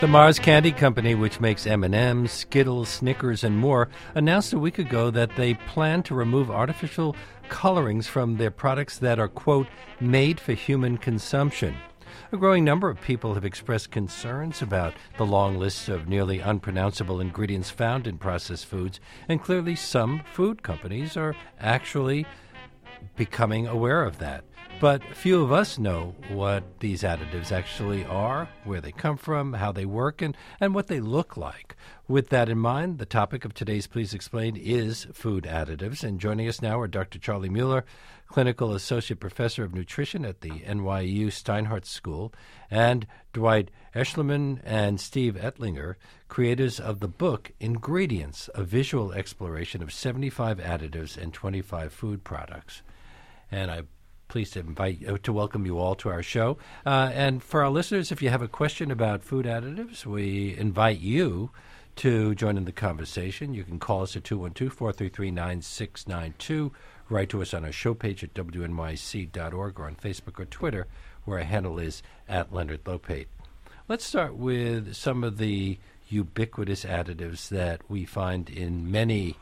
The Mars Candy Company, which makes M&Ms, Skittles, Snickers, and more, announced a week ago that they plan to remove artificial colorings from their products that are, quote, made for human consumption. A growing number of people have expressed concerns about the long list of nearly unpronounceable ingredients found in processed foods, and clearly some food companies are actually becoming aware of that. But few of us know what these additives actually are, where they come from, how they work, and, and what they look like. With that in mind, the topic of today's Please Explain is food additives. And joining us now are Dr. Charlie Mueller, Clinical Associate Professor of Nutrition at the NYU Steinhardt School, and Dwight Eschliman and Steve Ettlinger, creators of the book Ingredients, a visual exploration of 75 additives and 25 food products. And I pleased to invite uh, to welcome you all to our show. Uh, and for our listeners, if you have a question about food additives, we invite you to join in the conversation. You can call us at 212 433 9692. Write to us on our show page at wnyc.org or on Facebook or Twitter, where our handle is at Leonard Lopate. Let's start with some of the ubiquitous additives that we find in many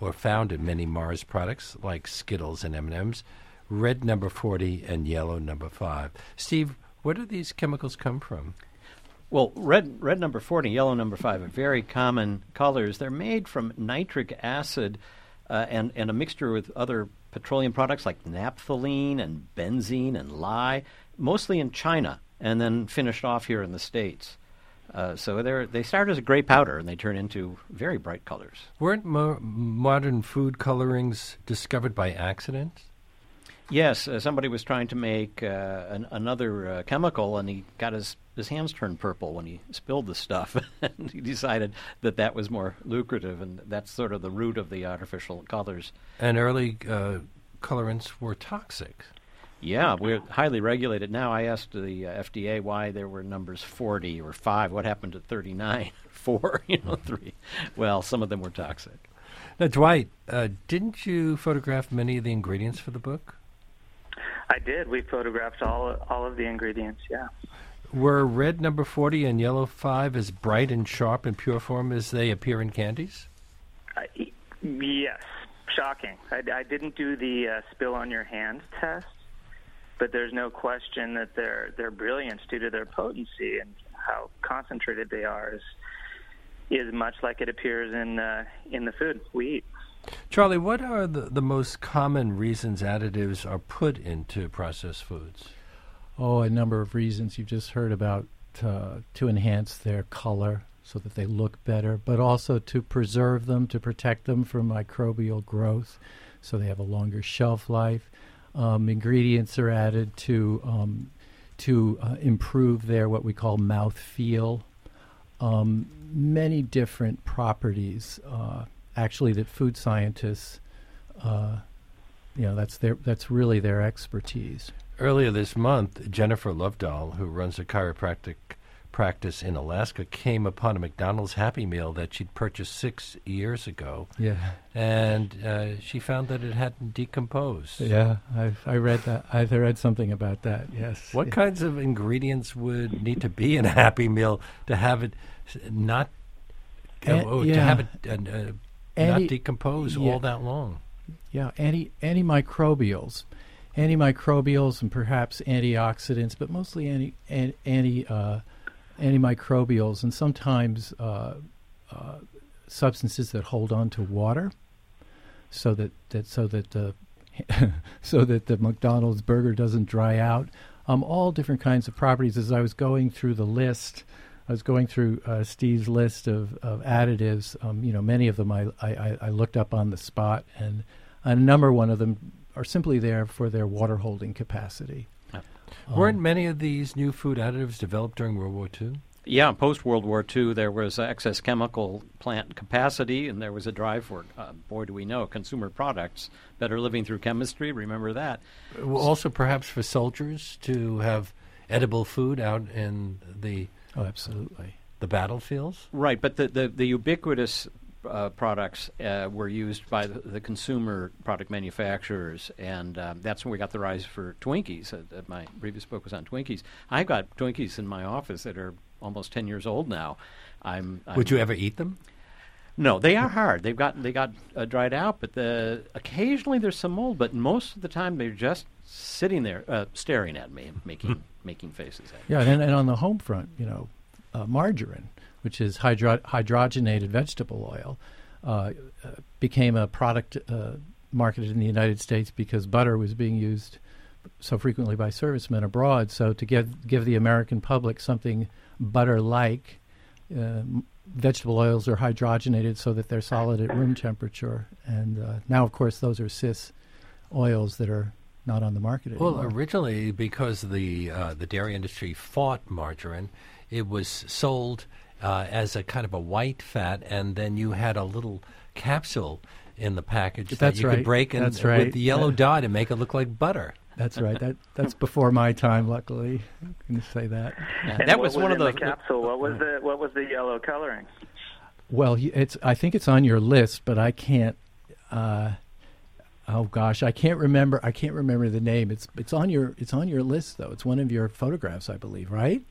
or found in many Mars products like Skittles and M&Ms red number 40 and yellow number 5. Steve, where do these chemicals come from? Well, red red number 40, yellow number 5 are very common colors. They're made from nitric acid uh, and, and a mixture with other petroleum products like naphthalene and benzene and lye, mostly in China, and then finished off here in the States. Uh, so they they start as a gray powder and they turn into very bright colors. Weren't mo- modern food colorings discovered by accident? Yes, uh, somebody was trying to make uh, an, another uh, chemical, and he got his his hands turned purple when he spilled the stuff, and he decided that that was more lucrative, and that's sort of the root of the artificial colors. And early uh, colorants were toxic. Yeah, we're highly regulated now. I asked the uh, FDA why there were numbers 40 or 5. What happened to 39, 4, you know, 3? Well, some of them were toxic. Now, Dwight, uh, didn't you photograph many of the ingredients for the book? I did. We photographed all all of the ingredients. Yeah. Were red number forty and yellow five as bright and sharp in pure form as they appear in candies? Uh, yes. Shocking. I, I didn't do the uh, spill on your hand test, but there's no question that their their brilliance due to their potency and how concentrated they are is is much like it appears in uh, in the food we eat. Charlie, what are the, the most common reasons additives are put into processed foods? Oh, a number of reasons. You've just heard about uh, to enhance their color so that they look better, but also to preserve them, to protect them from microbial growth so they have a longer shelf life. Um, ingredients are added to um, to uh, improve their what we call mouth feel. Um, many different properties uh, actually that food scientists, uh, you know, that's their that's really their expertise. Earlier this month, Jennifer Lovdahl, who runs a chiropractic practice in Alaska, came upon a McDonald's Happy Meal that she'd purchased six years ago. Yeah, and uh, she found that it hadn't decomposed. Yeah, I've I read that. I've read something about that. Yes. What yeah. kinds of ingredients would need to be in a Happy Meal to have it not? Uh, yeah. To have it uh, anti, not decompose yeah, all that long. Yeah, anti antimicrobials, antimicrobials, and perhaps antioxidants, but mostly anti anti uh, antimicrobials, and sometimes uh, uh, substances that hold on to water, so that, that so that the so that the McDonald's burger doesn't dry out. Um, all different kinds of properties. As I was going through the list, I was going through uh, Steve's list of, of additives. Um, you know, many of them I, I, I, looked up on the spot, and a number one of them are simply there for their water holding capacity. Um, Weren't many of these new food additives developed during World War II? Yeah, post World War II, there was excess chemical plant capacity, and there was a drive for, uh, boy, do we know, consumer products, better living through chemistry. Remember that. Also, perhaps for soldiers to have edible food out in the Oh, absolutely. The battlefields? Right, but the, the, the ubiquitous uh, products uh, were used by the, the, consumer product manufacturers, and um, that's when we got the rise for Twinkies. Uh, my previous book was on Twinkies. I've got Twinkies in my office that are almost ten years old now. I'm. I'm Would you ever eat them? No, they are hard. They've got they got uh, dried out, but the occasionally there's some mold. But most of the time they're just sitting there uh, staring at me, making making faces at me. Yeah, and, and on the home front, you know, uh, margarine, which is hydro- hydrogenated vegetable oil, uh, uh, became a product uh, marketed in the United States because butter was being used so frequently by servicemen abroad. So to give give the American public something butter-like, uh, m- vegetable oils are hydrogenated so that they're solid at room temperature. And uh, now, of course, those are cis oils that are not on the market anymore. Well, originally, because the uh, the dairy industry fought margarine, it was sold uh, as a kind of a white fat, and then you had a little capsule in the package that you right. could break and That's right. with the yellow Yeah. dye to make it look like butter. That's right. That that's before my time. Luckily, I can say that. Yeah, And that what was one of in the, the capsule. What was the what was the yellow coloring? Well, it's. I think it's on your list, but I can't. Uh, oh gosh, I can't remember. I can't remember the name. It's it's on your it's on your list though. It's one of your photographs, I believe. Right?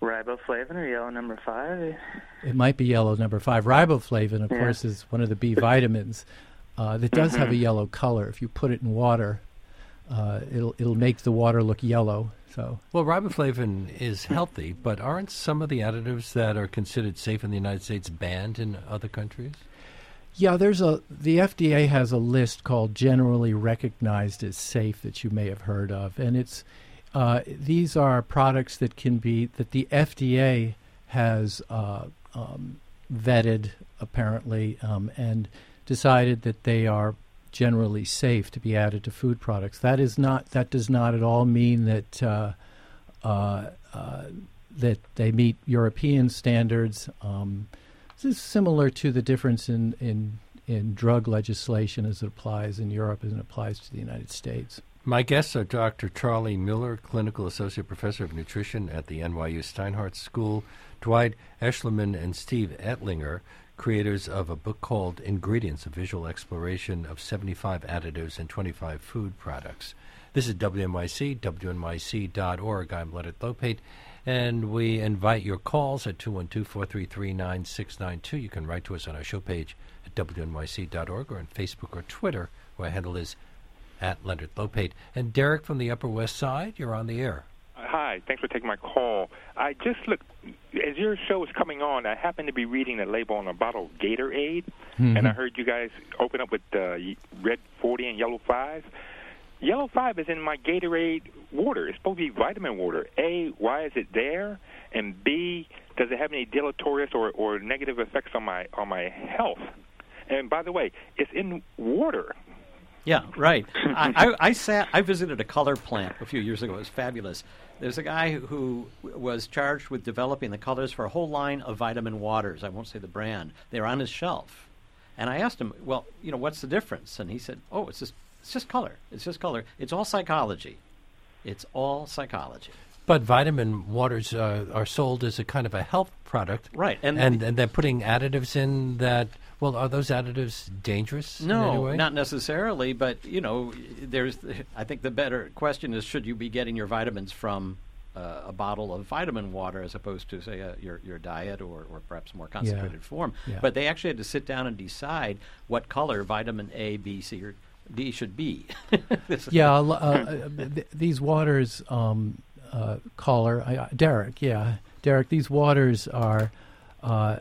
Riboflavin or yellow number five? It might be yellow number five. Riboflavin, of Yeah. course, is one of the B vitamins uh, that does have a yellow color. If you put it in water, uh, it'll it'll make the water look yellow. So Well, riboflavin is healthy, but aren't some of the additives that are considered safe in the United States banned in other countries? Yeah, there's a the FDA has a list called generally recognized as safe that you may have heard of, and it's uh, these are products that can be that the FDA has uh, um, vetted apparently um, and decided that they are generally safe to be added to food products. That is not that does not at all mean that uh, uh, uh, that they meet European standards. Um, this is similar to the difference in, in, in drug legislation as it applies in Europe as it applies to the United States. My guests are Dr. Charlie Mueller, Clinical Associate Professor of Nutrition at the NYU Steinhardt School, Dwight Eschliman and Steve Ettlinger, creators of a book called Ingredients, a visual exploration of 75 additives and 25 food products. This is WNYC, WNYC.org. I'm Leonard Lopate, and we invite your calls at 212 433 9692. You can write to us on our show page at WNYC.org or on Facebook or Twitter, where our handle is at Leonard Lopate. And Derek from the Upper West Side, you're on the air. Hi, thanks for taking my call. I just looked, as your show was coming on, I happened to be reading the label on a bottle of Gatorade, and I heard you guys open up with uh, red 40 and yellow 5. Yellow 5 is in my Gatorade water. It's supposed to be vitamin water. A, why is it there? And B, does it have any deleterious or, or negative effects on my on my health? And by the way, it's in water. Yeah, right. I, I, I sat. I visited a color plant a few years ago. It was fabulous. There's a guy who was charged with developing the colors for a whole line of vitamin waters. I won't say the brand. They're on his shelf, and I asked him, "Well, you know, what's the difference?" And he said, "Oh, it's just it's just color. It's just color. It's all psychology. It's all psychology." But vitamin waters uh, are sold as a kind of a health product. Right, and- And, and, they're putting additives in that, well, are those additives dangerous in any No, way? not necessarily. But you know, there's. I think the better question is: Should you be getting your vitamins from uh, a bottle of vitamin water as opposed to, say, uh your your diet or, or perhaps more concentrated form? Yeah. But they actually had to sit down and decide what color vitamin A, B, C, or D should be. Yeah, uh, uh, th- these waters, um, uh, caller, I, Derek, yeah, Derek, these waters are uh,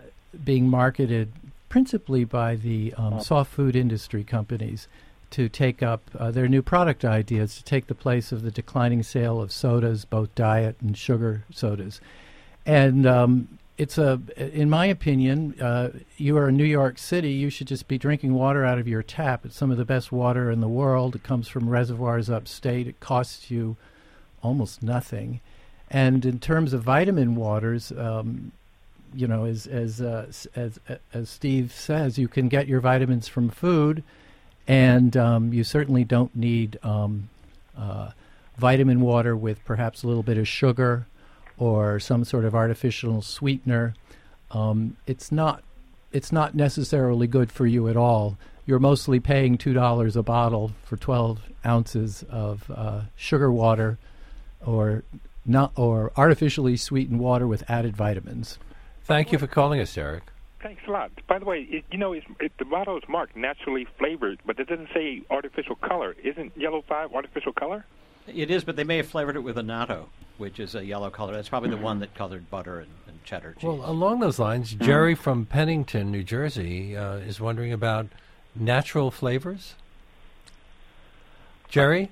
being marketed principally by the um, soft food industry companies to take up uh, their new product ideas to take the place of the declining sale of sodas, both diet and sugar sodas. And um, it's a, in my opinion, uh, you are in New York City. You should just be drinking water out of your tap. It's some of the best water in the world. It comes from reservoirs upstate. It costs you almost nothing. And in terms of vitamin waters, um, you know, as as uh, as as Steve says, you can get your vitamins from food, and um, you certainly don't need um, uh, vitamin water with perhaps a little bit of sugar or some sort of artificial sweetener. Um, it's not it's not necessarily good for you at all. You're mostly paying two dollars a bottle for twelve ounces of uh, sugar water, or not or artificially sweetened water with added vitamins. Thank you for calling us, Eric. Thanks a lot. By the way, it, you know, it's, it, the bottle is marked naturally flavored, but it doesn't say artificial color. Isn't Yellow 5 artificial color? It is, but they may have flavored it with annatto, which is a yellow color. That's probably the one that colored butter and, and cheddar cheese. Well, along those lines, Jerry from Pennington, New Jersey, uh, is wondering about natural flavors. Jerry?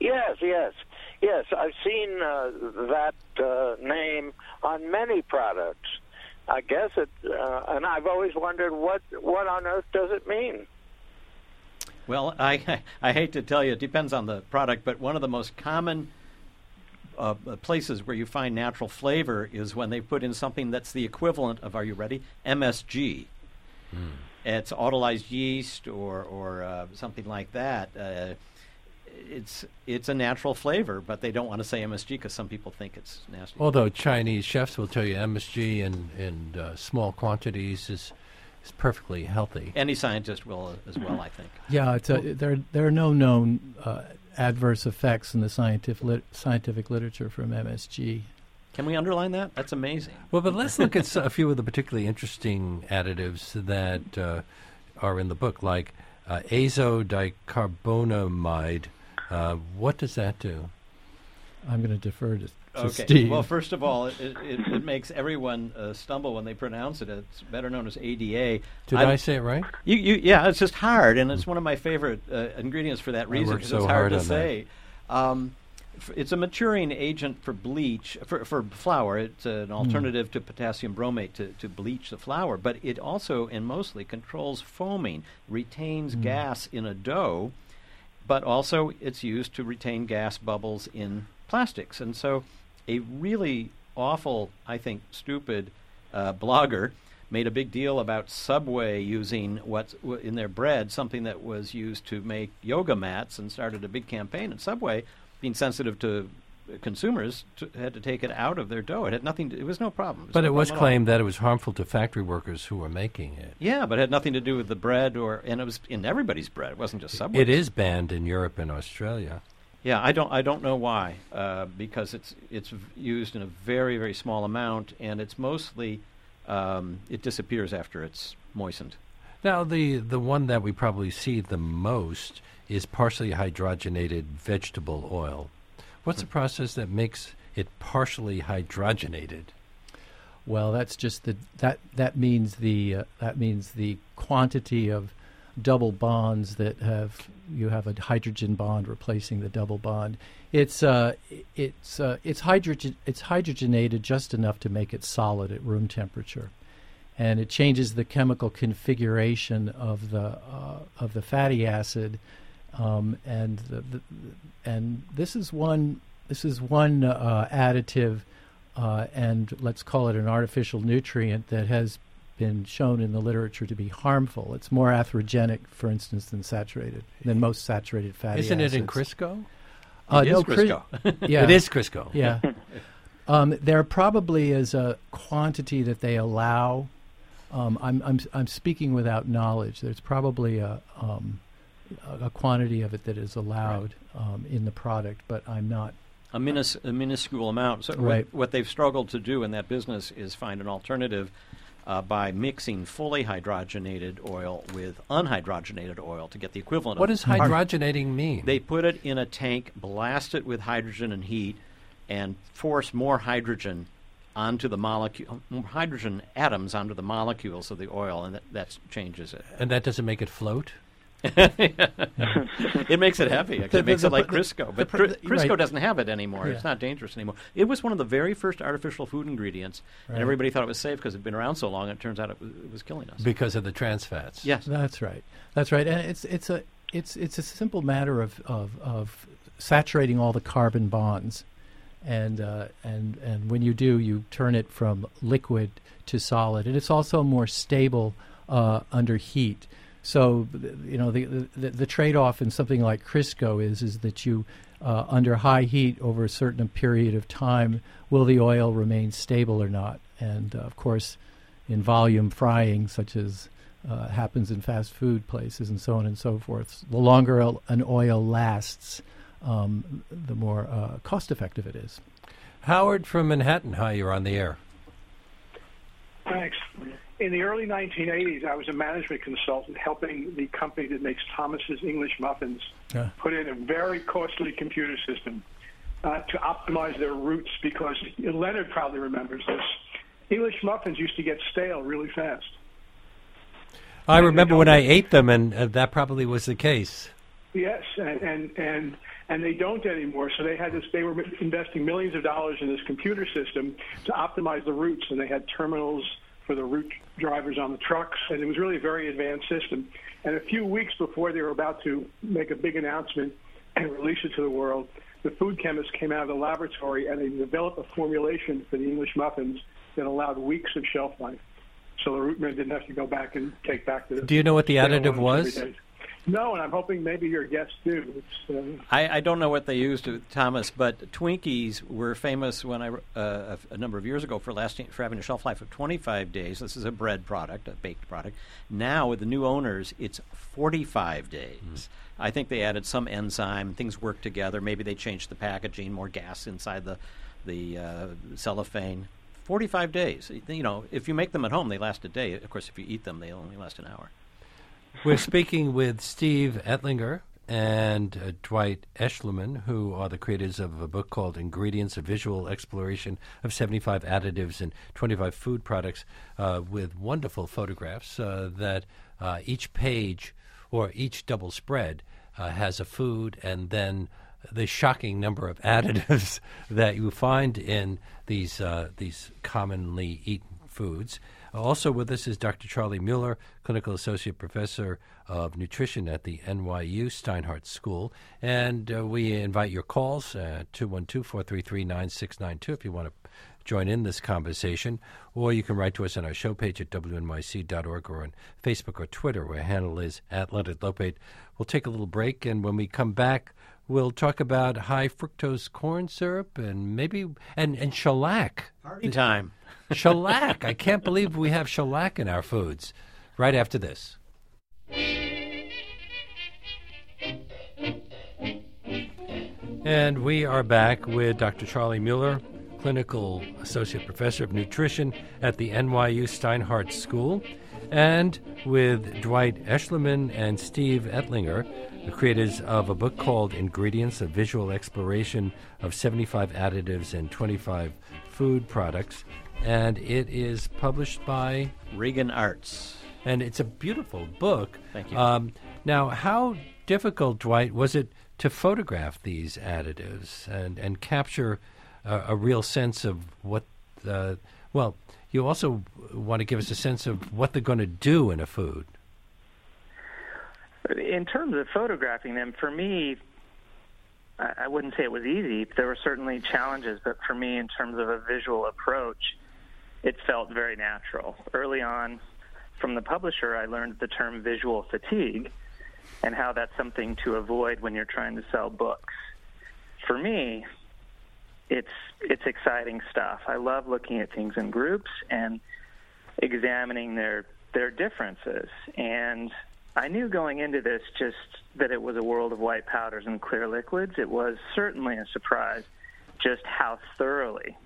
Yes, yes, yes. I've seen uh, that uh, name on many products. I guess it, uh, and I've always wondered what what on earth does it mean? Well, I I hate to tell you, it depends on the product, but one of the most common uh, places where you find natural flavor is when they put in something that's the equivalent of, are you ready? MSG. Hmm. It's autolyzed yeast or or uh, something like that. It's it's a natural flavor, but they don't want to say MSG because some people think it's nasty. Although Chinese chefs will tell you MSG in, in uh, small quantities is is perfectly healthy. Any scientist will as well, I think. Yeah, it's a, there there are no known uh, adverse effects in the scientific lit- scientific literature from MSG. Can we underline that? That's amazing. Well, but let's look at a few of the particularly interesting additives that uh, are in the book, like uh, azodicarbonamide. Uh, what does that do? I'm going to defer to, to Okay. Steve. Well, first of all, it, it, it makes everyone uh, stumble when they pronounce it. It's better known as ADA. Did I'm- I say it right? You, you, yeah, it's just hard, and it's one of my favorite uh, ingredients for that reason because so it's hard, hard to say. Um, f- it's a maturing agent for bleach for, for flour. It's an alternative to potassium bromate to, to bleach the flour, but it also and mostly controls foaming, retains gas in a dough, but also it's used to retain gas bubbles in plastics. And so, a really awful, I think, stupid uh, blogger made a big deal about Subway using what's in their bread, something that was used to make yoga mats, and started a big campaign. And Subway, being sensitive to consumers, t- had to take it out of their dough. It had nothing. To, it was no problem. But no it was problem at all. claimed that it was harmful to factory workers who were making it. Yeah, but it had nothing to do with the bread, or and it was in everybody's bread. It wasn't just Subway. It is banned in Europe and Australia. Yeah, I don't I don't know why uh, because it's it's used in a very very small amount and it's mostly um, it disappears after it's moistened. Now, the, the one that we probably see the most is partially hydrogenated vegetable oil. What's the process that makes it partially hydrogenated? Well, that's just the that that means the uh, that means the quantity of double bonds that have you have a hydrogen bond replacing the double bond. It's uh it's uh, it's hydrogen it's hydrogenated just enough to make it solid at room temperature, and it changes the chemical configuration of the uh, of the fatty acid, um, and the, the and this is one this is one uh, additive uh, and let's call it an artificial nutrient that has been shown in the literature to be harmful. It's more atherogenic, for instance, than saturated than most saturated fatty Isn't acids. it in Crisco? Uh, It is no, Cri- Crisco. yeah, It is Crisco. Yeah. um, there probably is a quantity that they allow. Um, I'm, I'm, I'm speaking without knowledge. There's probably a, um, a a quantity of it that is allowed um, in the product, but I'm not. a, minis- a minuscule amount. So Right. what, what they've struggled to do in that business is find an alternative uh, by mixing fully hydrogenated oil with unhydrogenated oil to get the equivalent. What of does hydrogenating mean? They put it in a tank, blast it with hydrogen and heat, and force more hydrogen onto the molecule, hydrogen atoms onto the molecules of the oil, and that, that changes it. and that doesn't make it float? It makes it heavy. Actually. The- it makes the- it like the- Crisco, but the- the- Crisco right. doesn't have it anymore. It's not dangerous anymore. It was one of the very first artificial food ingredients, Right. and everybody thought it was safe because it had been around so long. And it turns out it was, it was killing us. Because of the trans fats. yes. That's right. That's right. And it's it's a it's it's a simple matter of of, of saturating all the carbon bonds, and uh, and and when you do, you turn it from liquid to solid, and it's also more stable uh, under heat. So you know the the, the trade off in something like Crisco is is that you uh, under high heat over a certain period of time will the oil remain stable or not, and uh, of course in volume frying such as uh, happens in fast food places and so on and so forth. The longer el- an oil lasts, um, the more uh, cost effective it is. Howard from Manhattan. Hi, you're on the air. Thanks. In the early 1980s, I was a management consultant helping the company that makes Thomas's English muffins Yeah. put in a very costly computer system uh, to optimize their routes because Leonard probably remembers this. English muffins used to get stale really fast. I remember when I ate them, and uh, that probably was the case. Yes, and, and and and they don't anymore. So they had this. They were investing millions of dollars in this computer system to optimize the routes, and they had terminals for the route drivers on the trucks, and it was really a very advanced system. And a few weeks before they were about to make a big announcement and release it to the world, the food chemists came out of the laboratory and they developed a formulation for the English muffins that allowed weeks of shelf life. So the rootmen didn't have to go back and take back the. Do you know what the additive was? Day. No, and I'm hoping maybe your guests do. Uh, I, I don't know what they used, Thomas, but Twinkies were famous when I uh, a number of years ago for lasting for having a shelf life of 25 days. This is a bread product, a baked product. Now with the new owners, it's 45 days. I think they added some enzyme. Things work together. Maybe they changed the packaging, more gas inside the the uh, cellophane. 45 days. You know, if you make them at home, they last a day. Of course, if you eat them, they only last an hour. We're speaking with Steve Ettlinger and uh, Dwight Eschliman, who are the creators of a book called Ingredients, a Visual Exploration of 75 Additives and 25 Food Products, uh, with wonderful photographs uh, that uh, each page or each double spread uh, has a food and then the shocking number of additives that you find in these uh, these commonly eaten foods. Also with us is Dr. Charlie Mueller, clinical associate professor of nutrition at the NYU Steinhardt School, and uh, we invite your calls uh, 212-433-9692 if you want to join in this conversation, or you can write to us on our show page at wnyc.org or on Facebook or Twitter, where handle is at Leonard Lopate. We'll take a little break, and when we come back, we'll talk about high fructose corn syrup and maybe and and shellac. Party time. Shellac. I can't believe we have shellac in our foods. Right after this. And we are back with Dr. Charlie Mueller, clinical associate professor of nutrition at the NYU Steinhardt School, and with Dwight Eschliman and Steve Ettlinger, the creators of a book called Ingredients, a visual exploration of 75 additives and 25 food products. And it is published by, Regan Arts. and it's a beautiful book. Thank you. Um, now, how difficult, Dwight, was it to photograph these additives and, and capture a, a real sense of what, uh, well, you also want to give us a sense of what they're going to do in a food. In terms of photographing them, for me, I I wouldn't say it was easy. There were certainly challenges, but for me, in terms of a visual approach, it felt very natural. Early on, from the publisher, I learned the term visual fatigue and how that's something to avoid when you're trying to sell books. For me, it's it's exciting stuff. I love looking at things in groups and examining their their differences. And I knew going into this just that it was a world of white powders and clear liquids. It was certainly a surprise just how thoroughly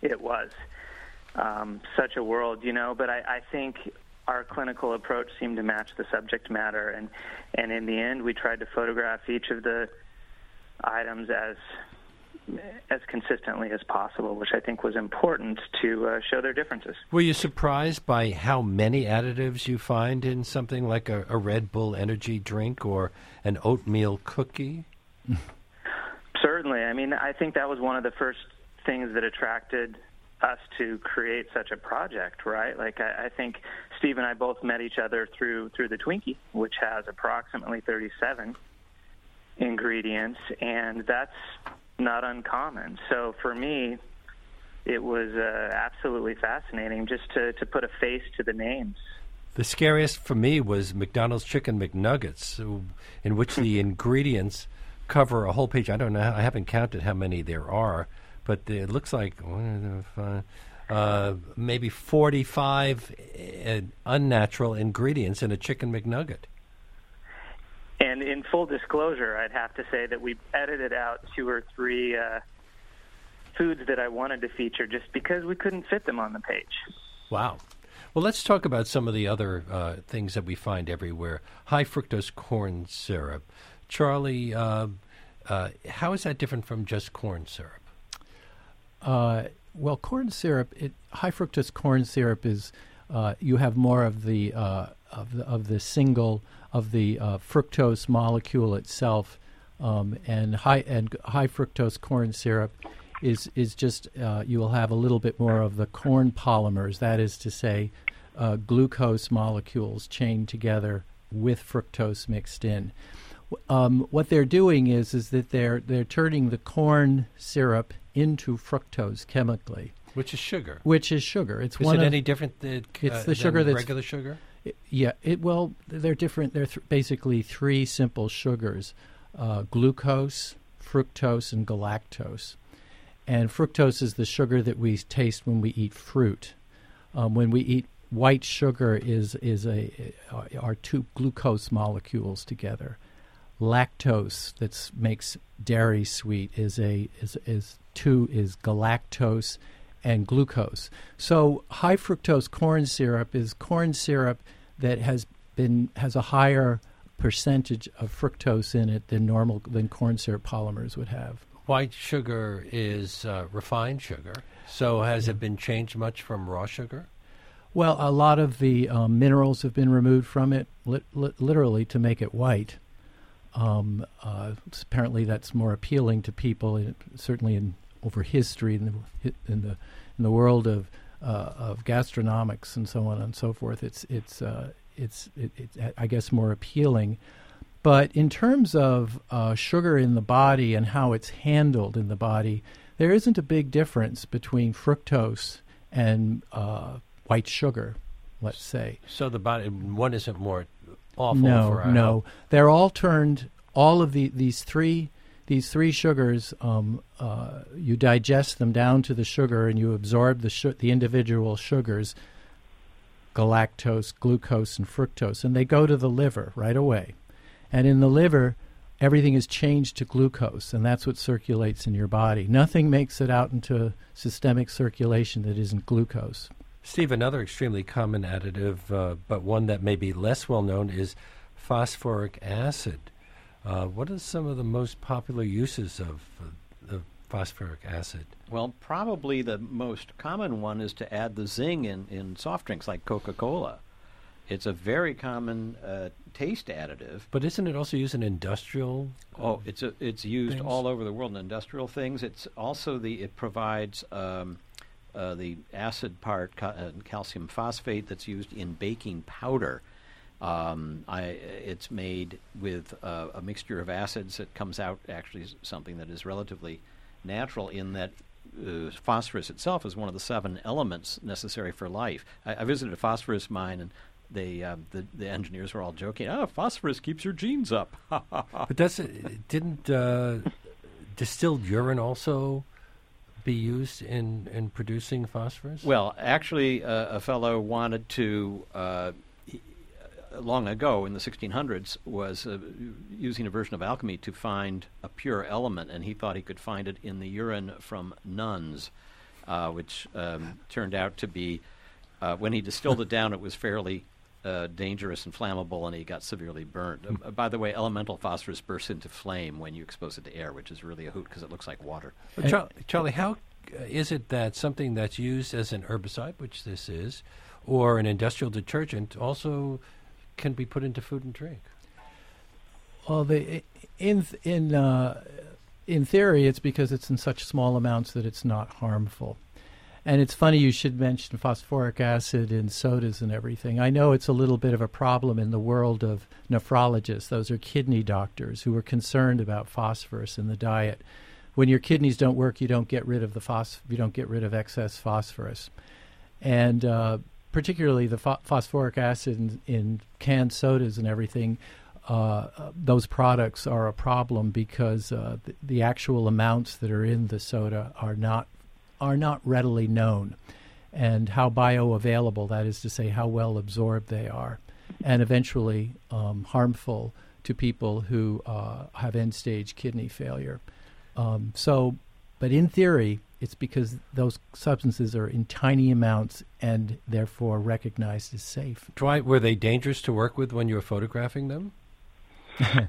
it was um, such a world, you know. But I, I think our clinical approach seemed to match the subject matter, and and in the end, we tried to photograph each of the items as as consistently as possible, which I think was important to uh, show their differences. Were you surprised by how many additives you find in something like a, a Red Bull energy drink or an oatmeal cookie? Certainly. I mean, I think that was one of the first things that attracted us to create such a project, right? Like, I, I think Steve and I both met each other through through the Twinkie, which has approximately 37 ingredients, and that's not uncommon. So for me, it was uh, absolutely fascinating just to to put a face to the names. The scariest for me was McDonald's Chicken McNuggets, in which the ingredients cover a whole page. I don't know. I haven't counted how many there are, but it looks like uh, uh, maybe forty-five uh, unnatural ingredients in a chicken McNugget. And in full disclosure, I'd have to say that we edited out two or three uh, foods that I wanted to feature just because we couldn't fit them on the page. Wow. Well, let's talk about some of the other uh, things that we find everywhere. High fructose corn syrup. Charlie, uh, uh, how is that different from just corn syrup? Uh, well, corn syrup, it, high fructose corn syrup is uh, you have more of the uh, of the of the single of the fructose molecule itself, um, and high and high fructose corn syrup is is just uh, you will have a little bit more of the corn polymers. That is to say, uh, glucose molecules chained together with fructose mixed in. Um, what they're doing is is that they're they're turning the corn syrup into fructose chemically, which is sugar. Which is sugar. It's is one it of, any different than, it's uh, the sugar that's regular sugar? It, yeah. It well, they're different. They're th- basically three simple sugars: uh, glucose, fructose, and galactose. And fructose is the sugar that we taste when we eat fruit. Um, when we eat white sugar, is is a are two glucose molecules together. Lactose that makes dairy sweet is a is is two is galactose and glucose. So high fructose corn syrup is corn syrup that has been has a higher percentage of fructose in it than normal than corn syrup polymers would have white sugar is uh, refined sugar. So has it been changed much from raw sugar? Well, a lot of the um, minerals have been removed from it, li- li- literally to make it white. Um, uh, apparently, that's more appealing to people, certainly in over history in the in the in the world of uh, of gastronomics and so on and so forth. It's it's uh, it's it, it's I guess more appealing. But in terms of uh, sugar in the body and how it's handled in the body, there isn't a big difference between fructose and uh, white sugar, let's say. So the body, one isn't more awful. No, no, they're all turned. All of the these three these three sugars, um, uh, you digest them down to the sugar, and you absorb the sh- the individual sugars, galactose, glucose, and fructose, and they go to the liver right away. And in the liver, everything is changed to glucose, and that's what circulates in your body. Nothing makes it out into systemic circulation that isn't glucose. Steve, another extremely common additive, uh, but one that may be less well known, is phosphoric acid. Uh, what are some of the most popular uses of, uh, of phosphoric acid? Well, probably the most common one is to add the zing in, in soft drinks like Coca Cola. It's a very common uh, taste additive. But isn't it also used in industrial? Oh, it's a, it's used things? all over the world in industrial things. It's also the it provides um, uh, the acid part, ca- uh, calcium phosphate, that's used in baking powder. Um, I, it's made with uh, a mixture of acids that comes out actually something that is relatively natural in that uh, phosphorus itself is one of the seven elements necessary for life. I, I visited a phosphorus mine and they uh, the the engineers were all joking. Oh, phosphorus keeps your genes up. but it didn't uh, distilled urine also be used in in producing phosphorus? Well, actually, uh, a fellow wanted to. Uh, uh, long ago in the 1600s was uh, using a version of alchemy to find a pure element and he thought he could find it in the urine from nuns uh, which um, turned out to be when he distilled it down it was fairly uh, dangerous and flammable, and he got severely burned. Uh, by the way, elemental phosphorus bursts into flame when you expose it to air, which is really a hoot because it looks like water. Char- Charlie, how uh, is it that something that's used as an herbicide, which this is, or an industrial detergent, also can be put into food and drink? Well, in in uh, in theory, it's because it's in such small amounts that it's not harmful. And it's funny you should mention phosphoric acid in sodas and everything. I know it's a little bit of a problem in the world of nephrologists. Those are kidney doctors who are concerned about phosphorus in the diet. When your kidneys don't work, you don't get rid of the phos- you don't get rid of excess phosphorus, and uh, particularly the ph- phosphoric acid in, in, canned sodas and everything. Uh, those products are a problem because uh, the, the actual amounts that are in the soda are not are not readily known, and how bioavailable, that is to say, how well absorbed they are, and eventually um, harmful to people who uh, have end stage kidney failure. Um, so, but in theory, it's because those substances are in tiny amounts and therefore recognized as safe. Dwight, were they dangerous to work with when you were photographing them?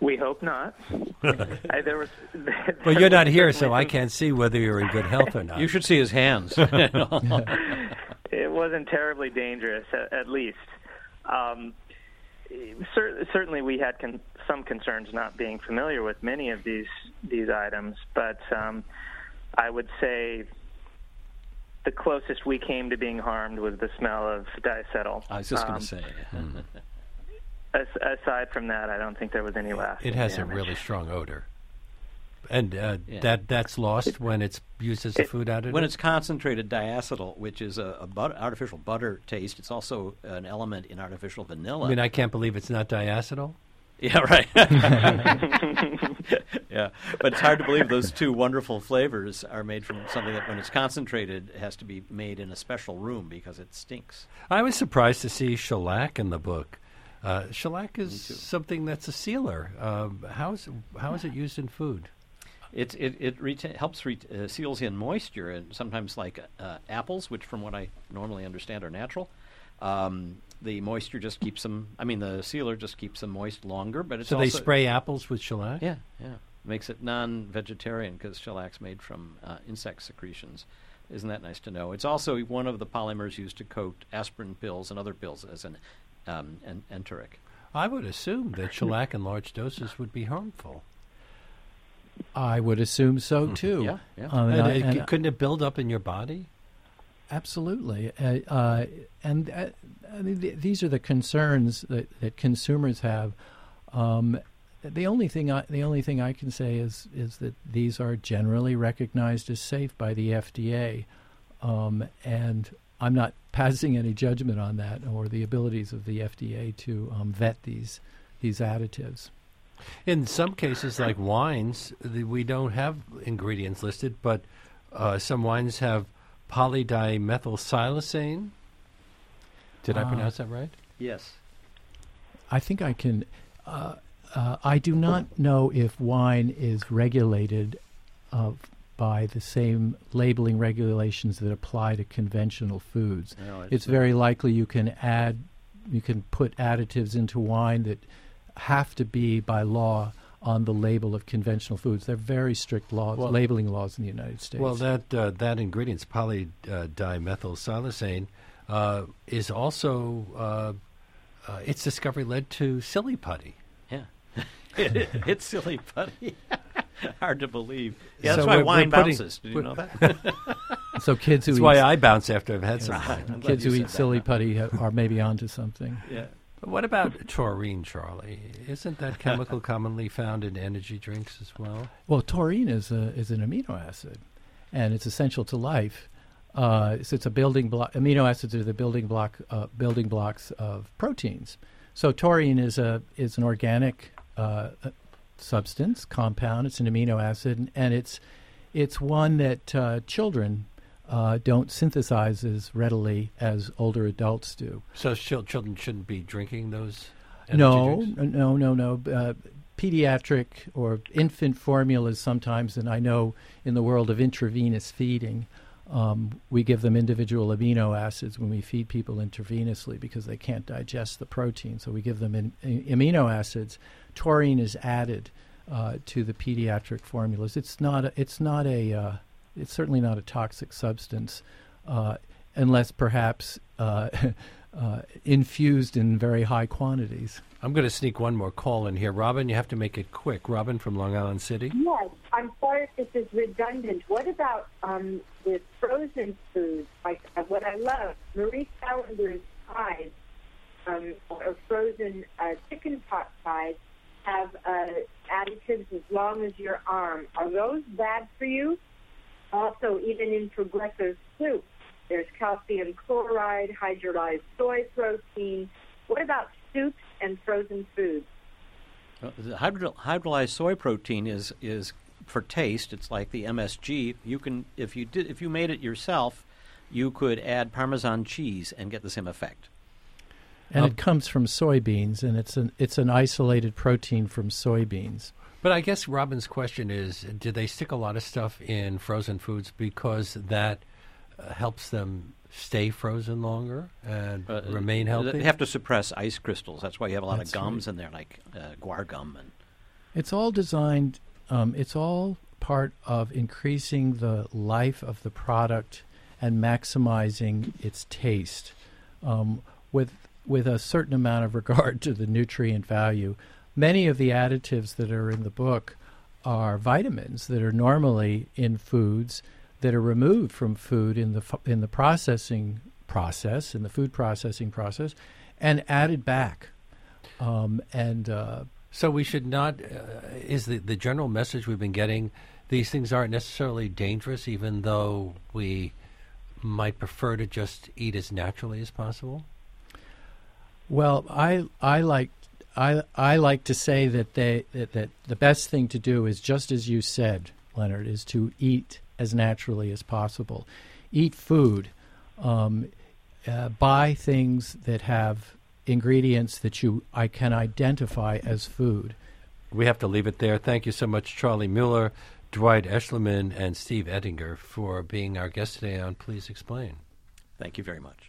We hope not. I, there was, well, you're not here, so I can't see whether you're in good health or not. You should see his hands. it wasn't terribly dangerous, at, at least. Um, cer- certainly, we had con- some concerns not being familiar with many of these these items, but um, I would say the closest we came to being harmed was the smell of diacetyl. I was just Um, going to say. As, aside from that, I don't think there was any lasting It has damage. a really strong odor, and uh, Yeah. that that's lost when it's used as a food additive. When it's concentrated diacetyl, which is a, a but- artificial butter taste, it's also an element in artificial vanilla. I mean, I can't believe it's not diacetyl. Yeah, right. yeah, but it's hard to believe those two wonderful flavors are made from something that, when it's concentrated, has to be made in a special room because it stinks. I was surprised to see shellac in the book. Uh, shellac is something that's a sealer. Um, how is how is it used in food? It it it reta- helps re- uh, seals in moisture, and sometimes like uh, apples, which from what I normally understand are natural. Um, the moisture just keeps them. I mean, the sealer just keeps them moist longer. But it's So they spray apples with shellac. Yeah, yeah. Makes it non-vegetarian because shellac's made from uh, insect secretions. Isn't that nice to know? It's also one of the polymers used to coat aspirin pills and other pills as an, um, an enteric. I would assume that shellac in large doses would be harmful. I would assume so too. Yeah, yeah. Um, and And I- it- and couldn't it build up in your body? Absolutely, uh, uh, and uh, I mean, th- these are the concerns that, that consumers have. Um, the only thing I, the only thing I can say is is that these are generally recognized as safe by the FDA, um, and I'm not passing any judgment on that or the abilities of the FDA to um, vet these these additives. In some cases, like wines, the, we don't have ingredients listed, but uh, some wines have polydimethylsiloxane. Did I Ah. pronounce that right? Yes. I think I can. Uh, uh, I do not know if wine is regulated uh, by the same labeling regulations that apply to conventional foods. No, It's very likely you can add, you can put additives into wine that have to be by law on the label of conventional foods. They're very strict laws, Well- labeling laws in the United States. Well, that uh, that ingredient's polydimethylsiloxane uh, is also uh, uh, its discovery led to silly putty. Yeah. it's silly putty. Hard to believe. Yeah, that's So why we're- wine we're putting- bounces. Did you know that? so kids who That's eat, why I bounce after I've had some. I'm kids who eat silly now. putty are maybe onto something. Yeah. But what about taurine, Charlie? Isn't that chemical commonly found in energy drinks as well? Well, taurine is a, is an amino acid, and it's essential to life. Uh, so it's a building block. Amino acids are the building block uh, building blocks of proteins. So taurine is a is an organic uh, uh, substance compound. It's an amino acid, and it's it's one that uh, children uh, don't synthesize as readily as older adults do. So chil- children shouldn't be drinking those. No, drinks? no, no, no. Uh, pediatric or infant formulas sometimes, and I know in the world of intravenous feeding, um, we give them individual amino acids when we feed people intravenously because they can't digest the protein. So we give them in, in- amino acids. Taurine is added uh, to the pediatric formulas. It's not. A, it's not a. It's certainly not a toxic substance, uh, unless perhaps uh, uh, infused in very high quantities. I'm going to sneak one more call in here. Robin, you have to make it quick. Robin from Long Island City. Yes, I'm sorry if this is redundant. What about um, with frozen foods? Like uh, what I love, Marie Callender's pies, um, or frozen uh, chicken pot pies, have uh, additives as long as your arm. Are those bad for you? Also, even in Progresso soup, there's calcium chloride, hydrolyzed soy protein. What about soups and frozen foods? Well, the hydro- hydrolyzed soy protein is is for taste. It's like the MSG. You can if you did if you made it yourself, you could add Parmesan cheese and get the same effect. and Um, it comes from soybeans, and it's an it's an isolated protein from soybeans. But I guess Robin's question is: Do they stick a lot of stuff in frozen foods because that uh, helps them stay frozen longer and Uh, remain healthy? They have to suppress ice crystals. That's why you have a lot That's of gums in there, like uh, guar gum and It's all designed. Um, it's all part of increasing the life of the product and maximizing its taste, um, with with a certain amount of regard to the nutrient value. Many of the additives that are in the book are vitamins that are normally in foods that are removed from food in the in the processing process in the food processing process and added back. Um, and uh, So we should not. Uh, is the the general message we've been getting? These things aren't necessarily dangerous, even though we might prefer to just eat as naturally as possible. Well, I I like I I like to say that they that, that the best thing to do is just as you said, Leonard, is to eat as naturally as possible. Eat food. Um, uh, buy things that have ingredients that you I can identify as food. We have to leave it there. Thank you so much, Charlie Mueller, Dwight Eschliman, and Steve Ettlinger for being our guest today on Please Explain. thank you very much.